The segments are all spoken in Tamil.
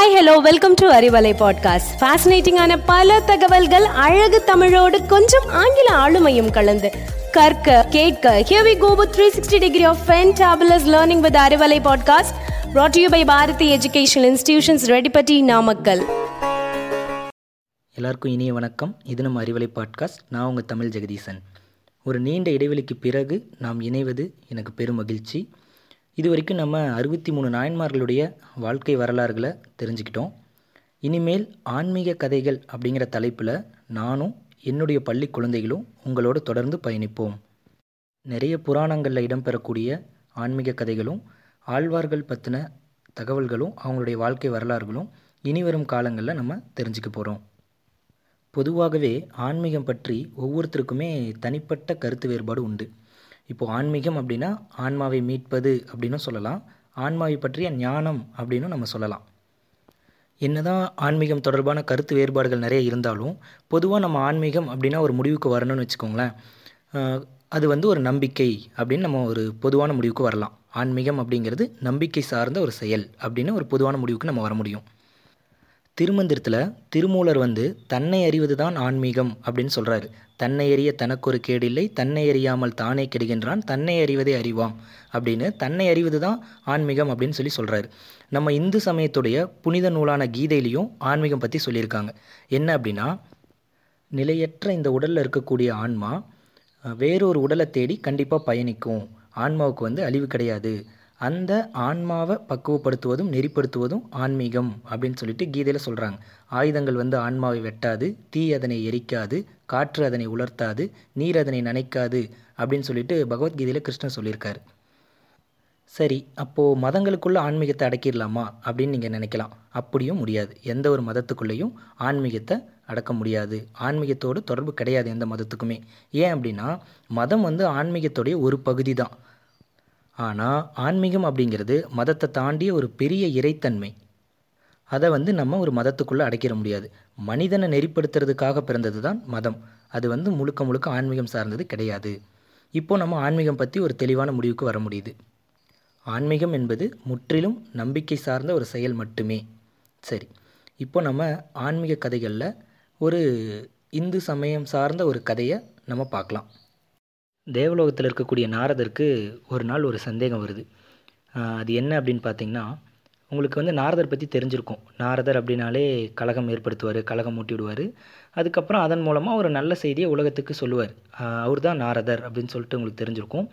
Hi hello welcome to Arivalai podcast ஃபேசினேட்டிங்கான பல தகவல்கள் அழகு தமிழோடு கொஞ்சம் ஆங்கில ஆளுமையும் கலந்து. கற்க கேட்க here we go with 360 degree of fantabulous learning with Arivalai podcast brought to you by Bharathi educational institutions Reddipatti Namakkal எல்லாருக்கும் இனிய வணக்கம். இது நம்ம அறிவலை பாட்காஸ்ட் நான் உங்கள் தமிழ் ஜெகதீசன். ஒரு நீண்ட இடைவெளிக்கு பிறகு நாம் இணைவது எனக்கு பெரும் மகிழ்ச்சி. இது வரைக்கும் நம்ம அறுபத்தி மூணு நாயன்மார்களுடைய வாழ்க்கை வரலாறுகளை தெரிஞ்சுக்கிட்டோம். இனிமேல் ஆன்மீக கதைகள் அப்படிங்கிற தலைப்பில் நானும் என்னுடைய பள்ளி குழந்தைகளும் உங்களோடு தொடர்ந்து பயணிப்போம். நிறைய புராணங்களில் இடம்பெறக்கூடிய ஆன்மீக கதைகளும் ஆழ்வார்கள் பற்றின தகவல்களும் அவங்களுடைய வாழ்க்கை வரலாறுகளும் இனிவரும் காலங்களில் நம்ம தெரிஞ்சுக்க போகிறோம் பொதுவாகவே ஆன்மீகம் பற்றி ஒவ்வொருத்தருக்குமே தனிப்பட்ட கருத்து வேறுபாடு உண்டு. இப்போது ஆன்மீகம் அப்படின்னா ஆன்மாவை மீட்பது அப்படின்னும் சொல்லலாம். ஆன்மாவை பற்றிய ஞானம் அப்படின்னும் நம்ம சொல்லலாம். என்னதான் ஆன்மீகம் தொடர்பான கருத்து வேறுபாடுகள் நிறைய இருந்தாலும் பொதுவாக நம்ம ஆன்மீகம் அப்படின்னா ஒரு முடிவுக்கு வரணும்னு வச்சுக்கோங்களேன். அது வந்து ஒரு நம்பிக்கை அப்படின்னு நம்ம ஒரு பொதுவான முடிவுக்கு வரலாம். ஆன்மீகம் அப்படிங்கிறது நம்பிக்கை சார்ந்த ஒரு செயல் அப்படின்னு ஒரு பொதுவான முடிவுக்கு நம்ம வர முடியும். திருமந்திரத்தில் திருமூலர் வந்து தன்னை அறிவது தான் ஆன்மீகம் அப்படின்னு சொல்கிறாரு தன்னை அறிய தனக்கொரு கேடில்லை தன்னை அறியாமல் தானே கெடுகின்றான் தன்னை அறிவதே அறிவாம் அப்படின்னு தன்னை அறிவது தான் ஆன்மீகம் அப்படின்னு சொல்லி சொல்கிறாரு நம்ம இந்து சமயத்துடைய புனித நூலான கீதையிலையும் ஆன்மீகம் பற்றி சொல்லியிருக்காங்க. என்ன அப்படின்னா நிலையற்ற இந்த உடலில் இருக்கக்கூடிய ஆன்மா வேறொரு உடலை தேடி கண்டிப்பாக பயணிக்கும். ஆன்மாவுக்கு வந்து அழிவு கிடையாது. அந்த ஆன்மாவை பக்குவப்படுத்துவதும் நெறிப்படுத்துவதும் ஆன்மீகம் அப்படின்னு சொல்லிட்டு கீதையில் சொல்கிறாங்க ஆயுதங்கள் வந்து ஆன்மாவை வெட்டாது தீ அதனை எரிக்காது காற்று அதனை உலர்த்தாது நீர் அதனை நனைக்காது அப்படின்னு சொல்லிட்டு பகவத்கீதையில் கிருஷ்ணன் சொல்லியிருக்கார். சரி அப்போது மதங்களுக்குள்ள ஆன்மீகத்தை அடக்கிடலாமா அப்படின்னு நீங்கள் நினைக்கலாம். அப்படியும் முடியாது. எந்த ஒரு மதத்துக்குள்ளேயும் ஆன்மீகத்தை அடக்க முடியாது. ஆன்மீகத்தோடு தொடர்பு கிடையாது எந்த மதத்துக்குமே. ஏன் அப்படின்னா மதம் வந்து ஆன்மீகத்தோடைய ஒரு பகுதி தான் ஆனால் ஆன்மீகம் அப்படிங்கிறது மதத்தை தாண்டிய ஒரு பெரிய இறைத்தன்மை. அதை வந்து நம்ம ஒரு மதத்துக்குள்ளே அடைக்கிற முடியாது. மனிதனை நெறிப்படுத்துறதுக்காக பிறந்தது தான் மதம். அது வந்து முழுக்க முழுக்க ஆன்மீகம் சார்ந்தது கிடையாது. இப்போ நம்ம ஆன்மீகம் பற்றி ஒரு தெளிவான முடிவுக்கு வர முடியுது. ஆன்மீகம் என்பது முற்றிலும் நம்பிக்கை சார்ந்த ஒரு செயல் மட்டுமே. சரி இப்போ நம்ம ஆன்மீக கதைகளில் ஒரு இந்து சமயம் சார்ந்த ஒரு கதையை நம்ம பார்க்கலாம். தேவலோகத்தில் இருக்கக்கூடிய நாரதருக்கு ஒரு நாள் ஒரு சந்தேகம் வருது. அது என்ன அப்படின்னு பார்த்தீங்கன்னா உங்களுக்கு வந்து நாரதர் பற்றி தெரிஞ்சிருக்கும். நாரதர் அப்படின்னாலே கழகம் ஏற்படுத்துவார் கழகம் மூட்டி விடுவார் அதுக்கப்புறம் அதன் மூலமாக ஒரு நல்ல செய்தியை உலகத்துக்கு சொல்லுவார். அவர் தான் நாரதர் அப்படின்னு சொல்லிட்டு உங்களுக்கு தெரிஞ்சிருக்கும்.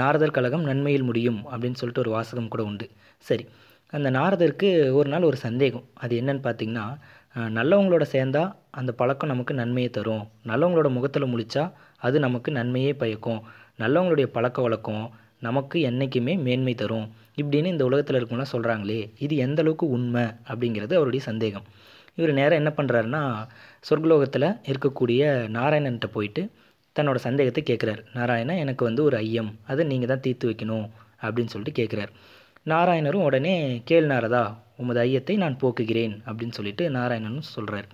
நாரதர் கழகம் நன்மையில் முடியும் அப்படின்னு சொல்லிட்டு ஒரு வாசகம் கூட உண்டு. சரி அந்த நாரதருக்கு ஒரு நாள் ஒரு சந்தேகம். அது என்னன்னு பார்த்தீங்கன்னா நல்லவங்களோட சேர்ந்தா அந்த பழக்கம் நமக்கு நன்மையை தரும். நல்லவங்களோட முகத்தில் முழிச்சா அது நமக்கு நன்மையே பயக்கும். நல்லவங்களுடைய பழக்க வழக்கம் நமக்கு என்றைக்குமே மேன்மை தரும். இப்படின்னு இந்த உலகத்தில் இருக்கவங்களாம் சொல்கிறாங்களே இது எந்த அளவுக்கு உண்மை அப்படிங்கிறது அவருடைய சந்தேகம். இவர் நேராக என்ன பண்ணுறாருன்னா சொர்க்கலோகத்தில் இருக்கக்கூடிய நாராயணன்கிட்ட போயிட்டு தன்னோட சந்தேகத்தை கேட்குறாரு நாராயணா எனக்கு வந்து ஒரு ஐயம். அதை நீங்கள் தான் தீர்த்து வைக்கணும். அப்படின்னு சொல்லிட்டு கேட்குறாரு நாராயணரும் உடனே கேள் நாரதா உமது ஐயத்தை நான் போக்குகிறேன். அப்படின்னு சொல்லிட்டு நாராயணனும் சொல்கிறார்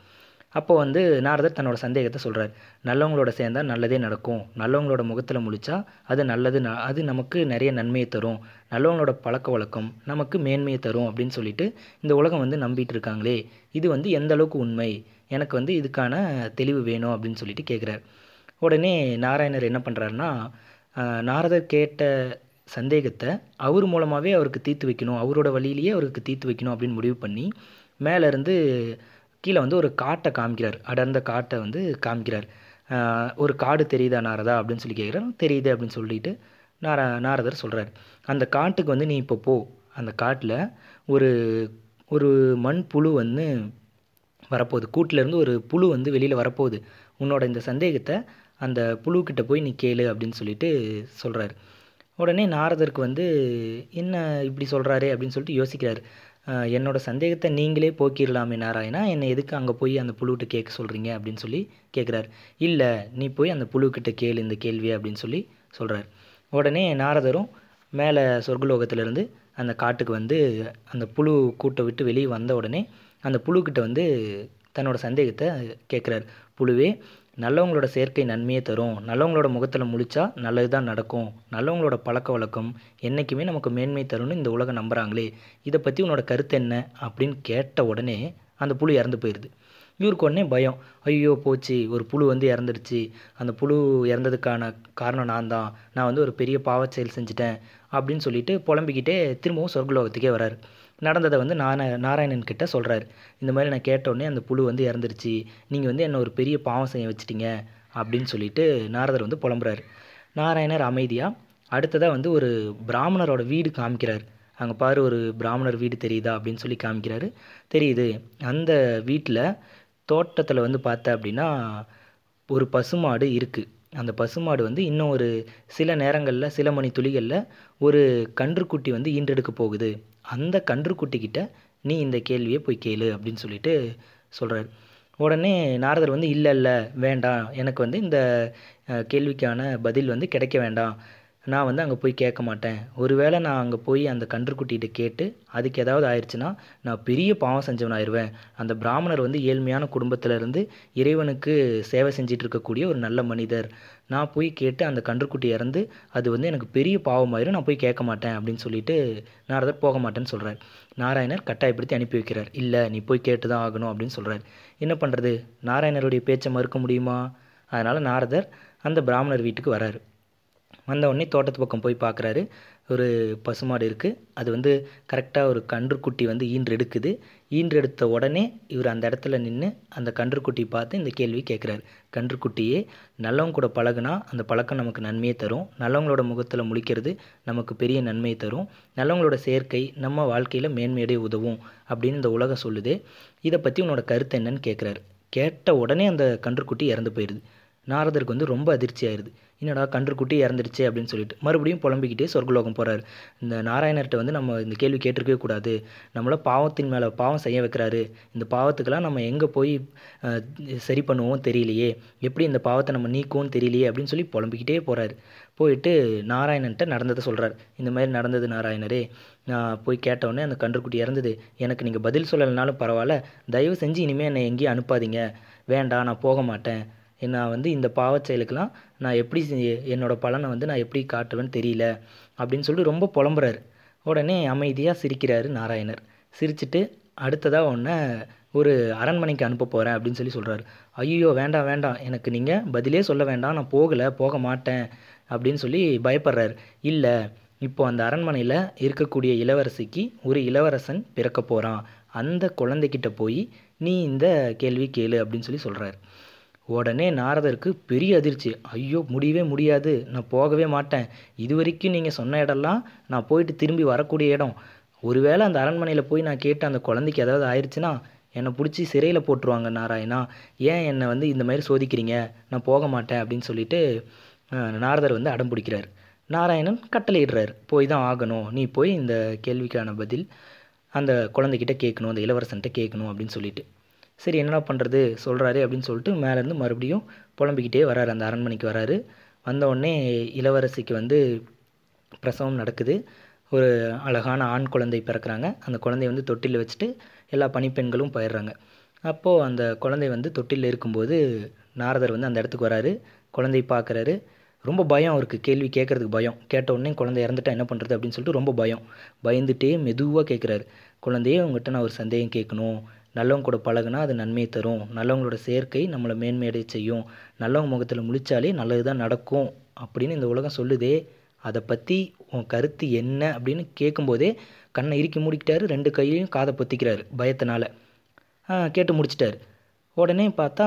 அப்போ வந்து நாரதர் தன்னோட சந்தேகத்தை சொல்கிறார் நல்லவங்களோட சேர்ந்தால் நல்லதே நடக்கும். நல்லவங்களோட முகத்தில் முழிச்சா அது நல்லது ந- அது நமக்கு நிறைய நன்மையை தரும். நல்லவங்களோட பழக்க வழக்கம் நமக்கு மேன்மையை தரும் அப்படின்னு சொல்லிட்டு இந்த உலகம் வந்து நம்பிட்டு இருக்காங்களே. இது வந்து எந்த அளவுக்கு உண்மை? எனக்கு வந்து இதுக்கான தெளிவு வேணும் அப்படின்னு சொல்லிட்டு கேட்குறார் உடனே நாராயணர் என்ன பண்ணுறாருன்னா நாரதர் கேட்ட சந்தேகத்தை அவர் மூலமாகவே அவருக்கு தீர்த்து வைக்கணும். அவரோட வழியிலேயே அவருக்கு தீர்த்து வைக்கணும் அப்படின்னு முடிவு பண்ணி மேலேருந்து கீழே வந்து ஒரு காட்டை காமிக்கிறார். அடர்ந்த காட்டை வந்து காமிக்கிறார். ஒரு காடு தெரியுதா நாரதா அப்படின்னு சொல்லி கேட்குறாரு தெரியுது அப்படின்னு சொல்லிட்டு நார நாரதர் சொல்கிறார் அந்த காட்டுக்கு வந்து நீ இப்போ போ. அந்த காட்டில் ஒரு ஒரு மண் புழு வந்து வரப்போகுது. கூட்டிலேருந்து ஒரு புழு வந்து வெளியில் வரப்போகுது. உன்னோட இந்த சந்தேகத்தை அந்த புழுக்கிட்ட போய் நீ கேளு அப்படின்னு சொல்லிட்டு சொல்கிறாரு உடனே நாரதருக்கு வந்து என்ன இப்படி சொல்கிறாரு அப்படின்னு சொல்லிட்டு யோசிக்கிறாரு. என்னோடய சந்தேகத்தை நீங்களே போக்கிடலாமே நாராயணா. என்னை எதுக்கு அங்கே போய் அந்த புழுக்கிட்ட கேட்க சொல்கிறீங்க அப்படின்னு சொல்லி கேட்குறாரு இல்லை நீ போய் அந்த புழுக்கிட்ட கேளு இந்த கேள்வியை அப்படின்னு சொல்லி சொல்கிறார் உடனே நாரதரும் மேலே சொர்க்கலோகத்திலேருந்து அந்த காட்டுக்கு வந்து அந்த புழு கூட்டை விட்டு வெளியே வந்த உடனே அந்த புழுக்கிட்ட வந்து தன்னோட சந்தேகத்தை கேட்குறாரு புழுவே நல்லவங்களோட சேர்க்கை நன்மையே தரும். நல்லவங்களோட முகத்தில் முழிச்சா நல்லது தான் நடக்கும். நல்லவங்களோட பழக்க வழக்கம் என்றைக்குமே நமக்கு மேன்மை தரும்னு இந்த உலகம் நம்புகிறாங்களே இதை பற்றி உன்னோட கருத்து என்ன? அப்படின்னு கேட்ட உடனே அந்த புழு இறந்து போயிடுது இவருக்கு உடனே பயம். ஐயோ போச்சு. ஒரு புழு வந்து இறந்துடுச்சு. அந்த புழு இறந்ததுக்கான காரணம் நான் தான். நான் வந்து ஒரு பெரிய பாவச் செயல் செஞ்சுட்டேன் அப்படின்னு சொல்லிட்டு புலம்பிக்கிட்டே திரும்பவும் சொர்க்கலோகத்துக்கே வராரு. நடந்ததை வந்து நான நாராயணன் கிட்ட சொல்கிறாரு இந்த மாதிரி நான் கேட்ட உடனே அந்த புழு வந்து இறந்துருச்சு. நீங்கள் வந்து என்ன ஒரு பெரிய பாவம் செய்ய வச்சிட்டீங்க? அப்படின்னு சொல்லிட்டு நாரதர் வந்து புலம்புறாரு. நாராயணர் அமைதியாக அடுத்ததாக வந்து ஒரு பிராமணரோட வீடு காமிக்கிறார். அங்கே பாரு ஒரு பிராமணர் வீடு தெரியுதா? அப்படின்னு சொல்லி காமிக்கிறாரு. தெரியுது. அந்த வீட்டில் தோட்டத்தில் வந்து பார்த்தேன் அப்படின்னா ஒரு பசுமாடு இருக்குது அந்த பசுமாடு வந்து இன்னும் ஒரு சில நேரங்களில் சில மணி துளிகளில் ஒரு கன்றுக்குட்டி வந்து ஈன்றெடுக்க போகுது. அந்த கன்றுக்குட்டிக்கிட்ட நீ இந்த கேள்வியை போய் கேளு அப்படின்னு சொல்லிட்டு சொல்கிறார் உடனே நாரதர் வந்து இல்லை இல்லை வேண்டாம். எனக்கு வந்து இந்த கேள்விக்கான பதில் வந்து கிடைக்க வேண்டாம். நான் வந்து அங்கே போய் கேட்க மாட்டேன். ஒருவேளை நான் அங்கே போய் அந்த கன்றுக்குட்டிகிட்ட கேட்டு அதுக்கு ஏதாவது ஆயிடுச்சுன்னா நான் பெரிய பாவம் செஞ்சவன் ஆயிடுவேன் அந்த பிராமணர் வந்து ஏழ்மையான குடும்பத்திலேருந்து இறைவனுக்கு சேவை செஞ்சிட்டு இருக்கக்கூடிய ஒரு நல்ல மனிதர். நான் போய் கேட்டு அந்த கன்றுக்குட்டி இறந்து அது வந்து எனக்கு பெரிய பாவமாயிரும் நான் போய் கேட்க மாட்டேன் அப்படின்னு சொல்லிட்டு நாரதர் போக மாட்டேன்னு சொல்கிறார் நாராயணர் கட்டாயப்படுத்தி அனுப்பி வைக்கிறார். இல்லை நீ போய் கேட்டு தான் ஆகணும் அப்படின்னு சொல்கிறார் என்ன பண்ணுறது நாராயணருடைய பேச்சை மறுக்க முடியுமா? அதனால் நாரதர் அந்த பிராமணர் வீட்டுக்கு வராரு. வந்தவுடனே தோட்டத்து பக்கம் போய் பார்க்குறாரு. ஒரு பசுமாடு இருக்குது அது வந்து கரெக்டாக ஒரு கன்றுக்குட்டி வந்து ஈன்று எடுக்குது ஈன்று எடுத்த உடனே இவர் அந்த இடத்துல நின்று அந்த கன்றுக்குட்டி பார்த்து இந்த கேள்வி கேட்குறாரு கன்றுக்குட்டியே நல்லவங்க கூட பழகுனா அந்த பழக்கம் நமக்கு நன்மையை தரும். நல்லவங்களோட முகத்தில் முழிக்கிறது நமக்கு பெரிய நன்மையை தரும். நல்லவங்களோட சேர்க்கை நம்ம வாழ்க்கையில் மேன்மையடைய உதவும் அப்படின்னு இந்த உலகம் சொல்லுது. இதை பற்றி உன்னோட கருத்து என்னன்னு கேட்குறாரு கேட்ட உடனே அந்த கன்றுக்குட்டி இறந்து போயிடுது நாரதருக்கு வந்து ரொம்ப அதிர்ச்சி ஆயிடுது என்னடா கன்றுக்குட்டி இறந்துடுச்சு அப்படின்னு சொல்லிட்டு மறுபடியும் புலம்பிக்கிட்டே சொர்க்கலோகம் போகிறாரு இந்த நாராயணர்கிட்ட வந்து நம்ம இந்த கேள்வி கேட்டிருக்கவே கூடாது. நம்மளை பாவத்தின் மேலே பாவம் செய்ய வைக்கிறாரு. இந்த பாவத்துக்கெல்லாம் நம்ம எங்கே போய் சரி பண்ணுவோம் தெரியலையே. எப்படி இந்த பாவத்தை நம்ம நீக்குவோம் தெரியலையே அப்படின்னு சொல்லி புலம்பிக்கிட்டே போகிறாரு போயிட்டு நாராயணன்ட்ட நடந்ததை சொல்கிறார் இந்த மாதிரி நடந்தது நாராயணரே. நான் போய் கேட்டவுடனே அந்த கன்றுக்குட்டி இறந்தது. எனக்கு நீங்கள் பதில் சொல்லலைனாலும் பரவாயில்ல. தயவு செஞ்சு இனிமேல் என்னை எங்கேயும் அனுப்பாதீங்க. வேண்டாம் நான் போக மாட்டேன். நான் வந்து இந்த பாவச் செயலுக்கெல்லாம் நான் எப்படி என்னோடய என்னோட பலனை வந்து நான் எப்படி காட்டுவேன்னு தெரியல அப்படின்னு சொல்லிட்டு ரொம்ப புலம்புறாரு. உடனே அமைதியாக சிரிக்கிறாரு நாராயணர். சிரிச்சுட்டு அடுத்ததாக ஒன்று ஒரு அரண்மனைக்கு அனுப்ப போகிறேன் அப்படின்னு சொல்லி சொல்கிறாரு ஐயோ வேண்டாம் வேண்டாம். எனக்கு நீங்கள் பதிலே சொல்ல வேண்டாம். நான் போகலை போக மாட்டேன் அப்படின்னு சொல்லி பயப்படுறாரு. இல்லை இப்போ அந்த அரண்மனையில் இருக்கக்கூடிய இளவரசிக்கு ஒரு இளவரசன் பிறக்க போகிறான் அந்த குழந்தைகிட்ட போய் நீ இந்த கேள்வி கேளு அப்படின்னு சொல்லி சொல்கிறாரு உடனே நாரதருக்கு பெரிய அதிர்ச்சி. ஐயோ முடியவே முடியாது. நான் போகவே மாட்டேன். இது வரைக்கும் நீங்கள் சொன்ன இடம்லாம் நான் போயிட்டு திரும்பி வரக்கூடிய இடம். ஒருவேளை அந்த அரண்மனையில் போய் நான் கேட்டு அந்த குழந்தைக்கு ஏதாவது ஆயிடுச்சுன்னா என்னை பிடிச்சி சிறையில் போட்டுருவாங்க நாராயணா. ஏன் என்னை வந்து இந்த மாதிரி சோதிக்கிறீங்க? நான் போக மாட்டேன். அப்படின்னு சொல்லிட்டு நாரதர் வந்து அடம் பிடிக்கிறார். நாராயணன் கட்டளையிடுறார். போய் தான் ஆகணும். நீ போய் இந்த கேள்விக்கான பதில் அந்த குழந்தைகிட்ட கேட்கணும். அந்த இளவரசன்கிட்ட கேட்கணும். அப்படின்னு சொல்லிட்டு. சரி என்னடா பண்ணுறது சொல்கிறாரு அப்படின்னு சொல்லிட்டு மேலேருந்து மறுபடியும் புலம்பிக்கிட்டே வராரு. அந்த அரண்மனைக்கு வராரு. வந்தவுடனே இளவரசிக்கு வந்து பிரசவம் நடக்குது. ஒரு அழகான ஆண் குழந்தை பிறக்கிறாங்க. அந்த குழந்தைய வந்து தொட்டில் வச்சுட்டு எல்லா பணிப்பெண்களும் போயிடுறாங்க. அப்போது அந்த குழந்தை வந்து தொட்டிலில் இருக்கும்போது நாரதர் வந்து அந்த இடத்துக்கு வராரு. குழந்தை பார்க்குறாரு. ரொம்ப பயம் அவருக்கு. கேள்வி கேட்கறதுக்கு பயம். கேட்ட உடனே குழந்தை இறந்துட்டா என்ன பண்ணுறது அப்படின்னு சொல்லிட்டு ரொம்ப பயம். பயந்துட்டே மெதுவாக கேட்குறாரு. குழந்தையே உங்கள்கிட்ட நான் ஒரு சந்தேகம் கேட்கணும். நல்லவங்க கூட பழகுனா அது நன்மையை தரும். நல்லவங்களோட சேர்க்கை நம்மளை மேன்மையடைய செய்யும். நல்லவங்க முகத்தில் முழிச்சாலே நல்லது தான் நடக்கும் அப்படின்னு இந்த உலகம் சொல்லுதே. அதை பற்றி உன் கருத்து என்ன அப்படின்னு கேட்கும்போதே கண்ணை இறுக்கி மூடிக்கிட்டாரு. ரெண்டு கையிலையும் காதை பொத்திக்கிறாரு பயத்தினால. கேட்டு முடிச்சிட்டாரு. உடனே பார்த்தா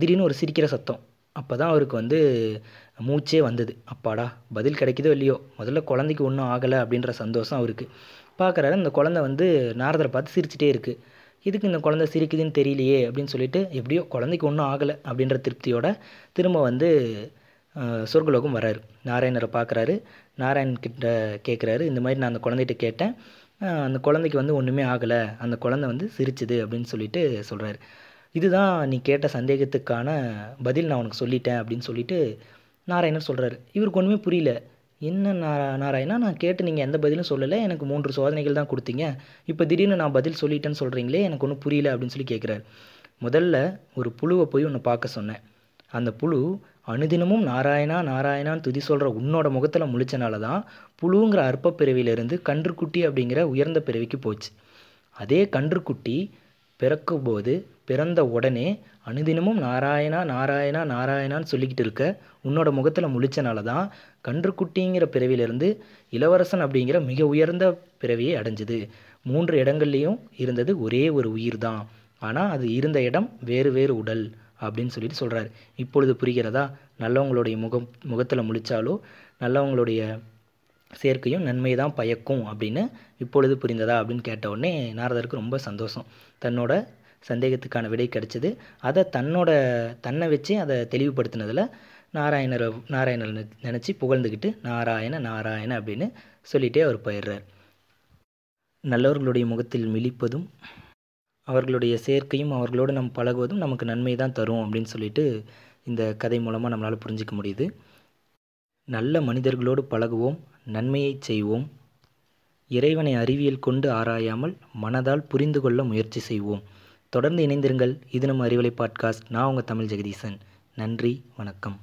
திடீர்னு ஒரு சிரிக்கிற சத்தம். அப்போ தான் அவருக்கு வந்து மூச்சே வந்தது. அப்பாடா பதில் கிடைக்குதோ இல்லையோ? முதல்ல குழந்தைக்கு ஒன்றும் ஆகலை அப்படின்ற சந்தோஷம் அவருக்கு. பார்க்குறாரு இந்த குழந்தை வந்து நாரதரை பார்த்து சிரிச்சிட்டே இருக்குது இதுக்கு இந்த குழந்தை சிரிக்குதுன்னு தெரியலையே அப்படின்னு சொல்லிட்டு எப்படியோ குழந்தைக்கு ஒன்றும் ஆகலை அப்படின்ற திருப்தியோட திரும்ப வந்து சொர்க்கலோகம் வராரு நாராயணரை பார்க்குறாரு. நாராயண் கிட்ட கேட்குறாரு இந்த மாதிரி நான் அந்த குழந்தைகிட்ட கேட்டேன். அந்த குழந்தைக்கு வந்து ஒன்றுமே ஆகலை. அந்த குழந்தை வந்து சிரிச்சுது அப்படின்னு சொல்லிட்டு சொல்கிறாரு இதுதான் நீ கேட்ட சந்தேகத்துக்கான பதில் நான் உனக்கு சொல்லிட்டேன் அப்படின்னு சொல்லிட்டு நாராயணர் சொல்கிறாரு இவருக்கு ஒன்றுமே புரியல. என்ன நாரா நாராயணா நான் கேட்டு நீங்கள் எந்த பதிலும் சொல்லலை எனக்கு மூன்று சோதனைகள் தான் கொடுத்தீங்க. இப்போ திடீர்னு நான் பதில் சொல்லிட்டேன்னு சொல்கிறீங்களே எனக்கு ஒன்றும் புரியல அப்படின்னு சொல்லி கேட்குறாரு முதல்ல ஒரு புழுவை போய் ஒன்று பார்க்க சொன்னேன். அந்த புழு அனுதினமும் நாராயணா நாராயணான்னு துதி சொல்கிற உன்னோட முகத்தில் முழிச்சனால தான் புழுங்கிற அற்ப பிறவியிலிருந்து கன்றுக்குட்டி அப்படிங்கிற உயர்ந்த பிறவிக்கு போச்சு. அதே கன்றுக்குட்டி பிறக்கும்போது பிறந்த உடனே அனுதினமும் நாராயணா நாராயணா நாராயணான்னு சொல்லிக்கிட்டு இருக்க உன்னோட முகத்தில் முழிச்சனால தான் கன்றுக்குட்டிங்கிற பிறவியிலிருந்து இளவரசன் அப்படிங்கிற மிக உயர்ந்த பிறவியை அடைஞ்சுது. மூன்று இடங்கள்லேயும் இருந்தது ஒரே ஒரு உயிர் தான் ஆனால் அது இருந்த இடம் வேறு வேறு உடல் அப்படின்னு சொல்லிட்டு சொல்கிறார் இப்பொழுது புரிகிறதா? நல்லவங்களுடைய முகம் முகத்தில் முழிச்சாலோ நல்லவங்களுடைய சேர்க்கையும் நன்மை தான் பயக்கும் அப்படின்னு இப்பொழுது புரிந்ததா அப்படின்னு கேட்ட உடனே நாரதருக்கு ரொம்ப சந்தோஷம். தன்னோட சந்தேகத்துக்கான விடை கிடைச்சது. அதை தன்னோட தன்னை வச்சு அதை தெளிவுபடுத்தினதில் நாராயணரை நாராயணர் நினச்சி புகழ்ந்துக்கிட்டு நாராயண நாராயண அப்படின்னு சொல்லிகிட்டே அவர் போயிடுறார். நல்லவர்களுடைய முகத்தில் மிழிப்பதும் அவர்களுடைய சேர்க்கையும் அவர்களோடு நம்ம பழகுவதும் நமக்கு நன்மை தான் தரும் அப்படின்னு சொல்லிட்டு இந்த கதை மூலமாக நம்மளால் புரிஞ்சிக்க முடியுது. நல்ல மனிதர்களோடு பழகுவோம் நன்மையை செய்வோம். இறைவனை அறிவியல் கொண்டு ஆராயாமல் மனதால் புரிந்து கொள்ள முயற்சி செய்வோம். தொடர்ந்து இணைந்திருங்கள். இது நம்ம அறிவலை பாட்காஸ்ட் நான் உங்கள் தமிழ் ஜெகதீசன். நன்றி வணக்கம்.